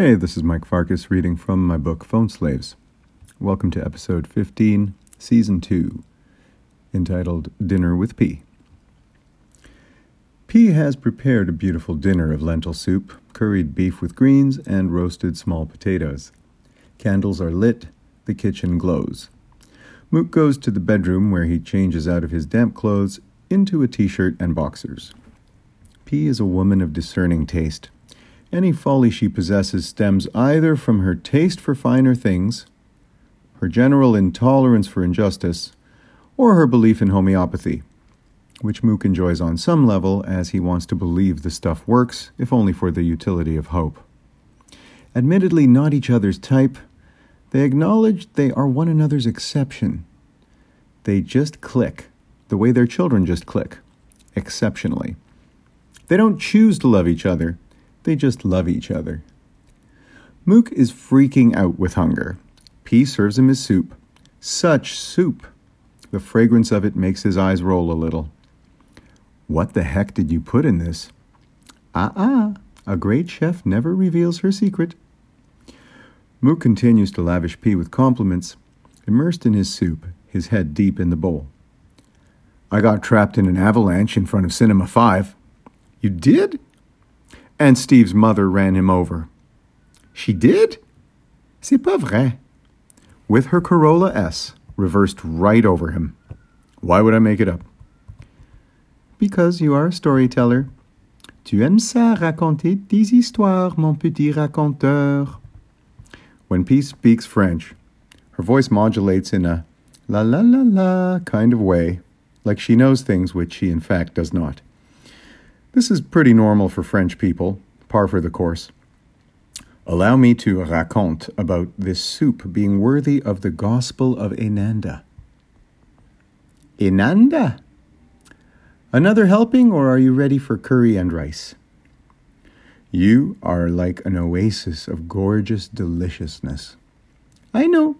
Hey, this is Mike Farkas reading from my book Phone Slaves. Welcome to episode 15, season 2, entitled Dinner with P. P has prepared a beautiful dinner of lentil soup, curried beef with greens, and roasted small potatoes. Candles are lit, the kitchen glows. Mook goes to the bedroom where he changes out of his damp clothes into a t shirt and boxers. P is a woman of discerning taste. Any folly she possesses stems either from her taste for finer things, her general intolerance for injustice, or her belief in homeopathy, which Mook enjoys on some level as he wants to believe the stuff works, if only for the utility of hope. Admittedly, not each other's type, they acknowledge they are one another's exception. They just click, the way their children just click, exceptionally. They don't choose to love each other, they just love each other. Mook is freaking out with hunger. P serves him his soup. Such soup! The fragrance of it makes his eyes roll a little. What the heck did you put in this? Ah ah, a great chef never reveals her secret. Mook continues to lavish P with compliments, immersed in his soup, his head deep in the bowl. I got trapped in an avalanche in front of Cinema 5. You did? And Steve's mother ran him over. She did? C'est pas vrai. With her Corolla S reversed right over him. Why would I make it up? Because you are a storyteller. Tu aimes ça raconter des histoires, mon petit raconteur. When P speaks French, her voice modulates in a la la la la kind of way, like she knows things which she in fact does not. This is pretty normal for French people, par for the course. Allow me to raconte about this soup being worthy of the Gospel of Enanda. Enanda? Another helping, or are you ready for curry and rice? You are like an oasis of gorgeous deliciousness. I know.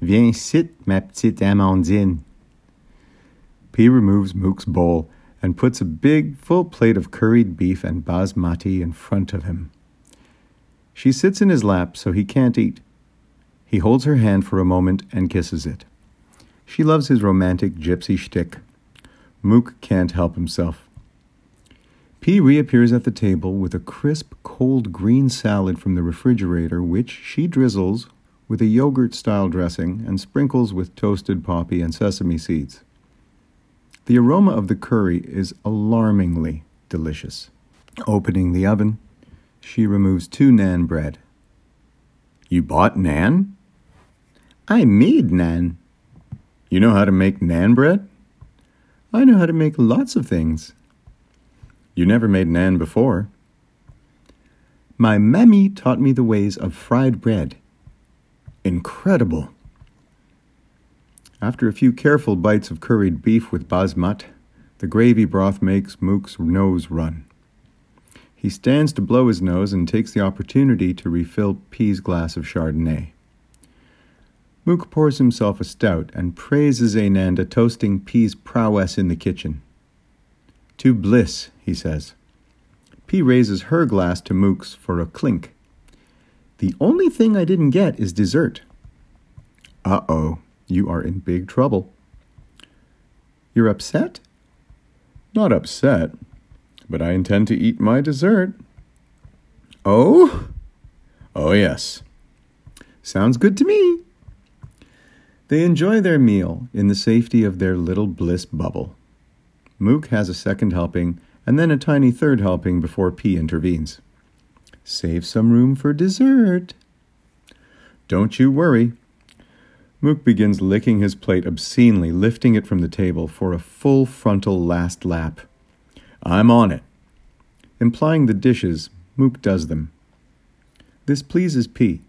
Viens sit, ma petite Amandine. P removes Mook's bowl and puts a big, full plate of curried beef and basmati in front of him. She sits in his lap so he can't eat. He holds her hand for a moment and kisses it. She loves his romantic gypsy shtick. Mook can't help himself. P reappears at the table with a crisp, cold green salad from the refrigerator, which she drizzles with a yogurt style dressing and sprinkles with toasted poppy and sesame seeds. The aroma of the curry is alarmingly delicious. Opening the oven, she removes two naan bread. You bought naan? I made naan. You know how to make naan bread? I know how to make lots of things. You never made naan before. My mammy taught me the ways of fried bread. Incredible. After a few careful bites of curried beef with basmat, the gravy broth makes Mook's nose run. He stands to blow his nose and takes the opportunity to refill P's glass of Chardonnay. Mook pours himself a stout and praises Ananda, toasting P's prowess in the kitchen. To bliss, he says. P raises her glass to Mook's for a clink. The only thing I didn't get is dessert. Uh oh you are in big trouble. You're upset? Not upset, but I intend to eat my dessert. Oh? Oh, yes. Sounds good to me. They enjoy their meal in the safety of their little bliss bubble. Mook has a second helping and then a tiny third helping before P intervenes. Save some room for dessert. Don't you worry. Mook begins licking his plate obscenely, lifting it from the table for a full frontal last lap. I'm on it. Implying the dishes, Mook does them. This pleases P.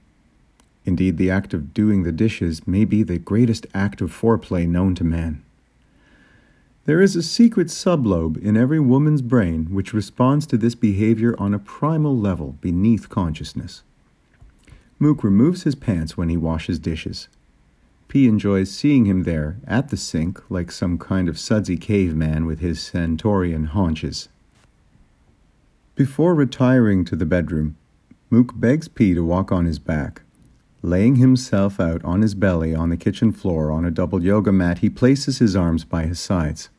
Indeed, the act of doing the dishes may be the greatest act of foreplay known to man. There is a secret sublobe in every woman's brain which responds to this behavior on a primal level beneath consciousness. Mook removes his pants when he washes dishes. P enjoys seeing him there at the sink like some kind of sudsy caveman with his centaurian haunches. Before retiring to the bedroom, Mook begs P to walk on his back. Laying himself out on his belly on the kitchen floor on a double yoga mat, he places his arms by his sides.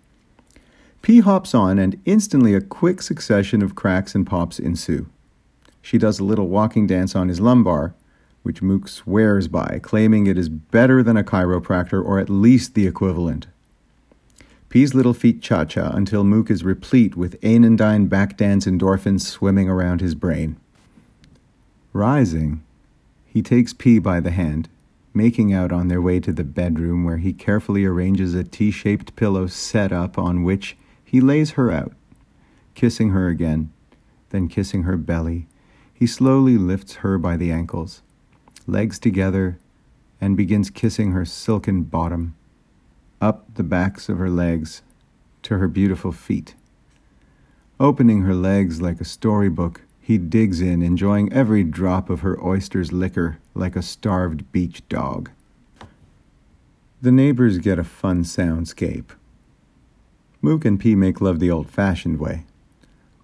P hops on, and instantly a quick succession of cracks and pops ensue. She does a little walking dance on his lumbar, which Mook swears by, claiming it is better than a chiropractor or at least the equivalent. P's little feet cha cha until Mook is replete with anodyne backdance endorphins swimming around his brain. Rising, he takes P by the hand, making out on their way to the bedroom where he carefully arranges a T shaped pillow set up on which he lays her out, kissing her again, then kissing her belly. He slowly lifts her by the ankles, legs together, and begins kissing her silken bottom, up the backs of her legs to her beautiful feet. Opening her legs like a storybook, he digs in, enjoying every drop of her oyster's liquor like a starved beach dog. The neighbors get a fun soundscape. Mook and P make love the old fashioned way.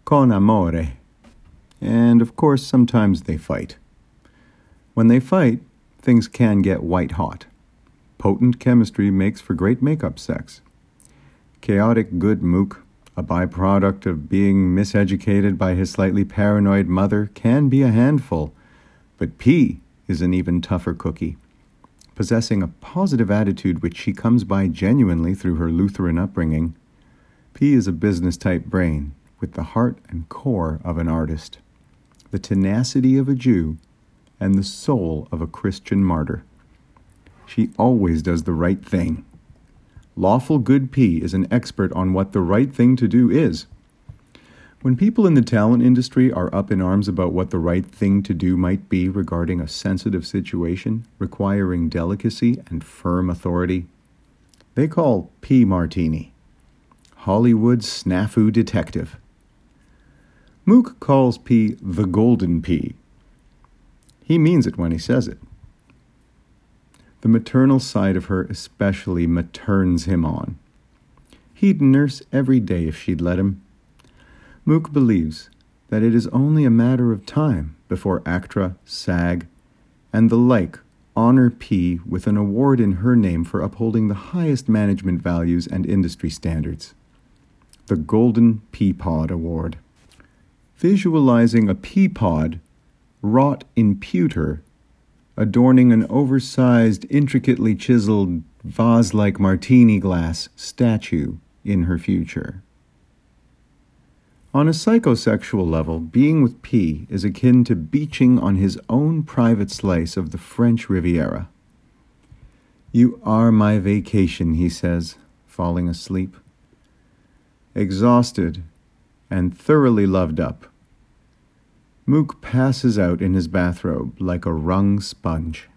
Con amore. And of course, sometimes they fight. When they fight, things can get white hot. Potent chemistry makes for great makeup sex. Chaotic good Mook, a byproduct of being miseducated by his slightly paranoid mother, can be a handful. But P is an even tougher cookie. Possessing a positive attitude which she comes by genuinely through her Lutheran upbringing, P is a business type brain with the heart and core of an artist, the tenacity of a Jew, and the soul of a Christian martyr. She always does the right thing. Lawful Good P is an expert on what the right thing to do is. When people in the talent industry are up in arms about what the right thing to do might be regarding a sensitive situation requiring delicacy and firm authority, they call P Martini. Hollywood snafu detective. Mook calls P the Golden P. He means it when he says it. The maternal side of her especially materns him on. He'd nurse every day if she'd let him. Mook believes that it is only a matter of time before ACTRA, SAG, and the like honor P with an award in her name for upholding the highest management values and industry standards the Golden Peapod Award. Visualizing a peapod wrought in pewter, adorning an oversized, intricately chiseled, vase like martini glass statue in her future. On a psychosexual level, being with P is akin to beaching on his own private slice of the French Riviera. You are my vacation, he says, falling asleep exhausted, and thoroughly loved up. Mook passes out in his bathrobe like a wrung sponge.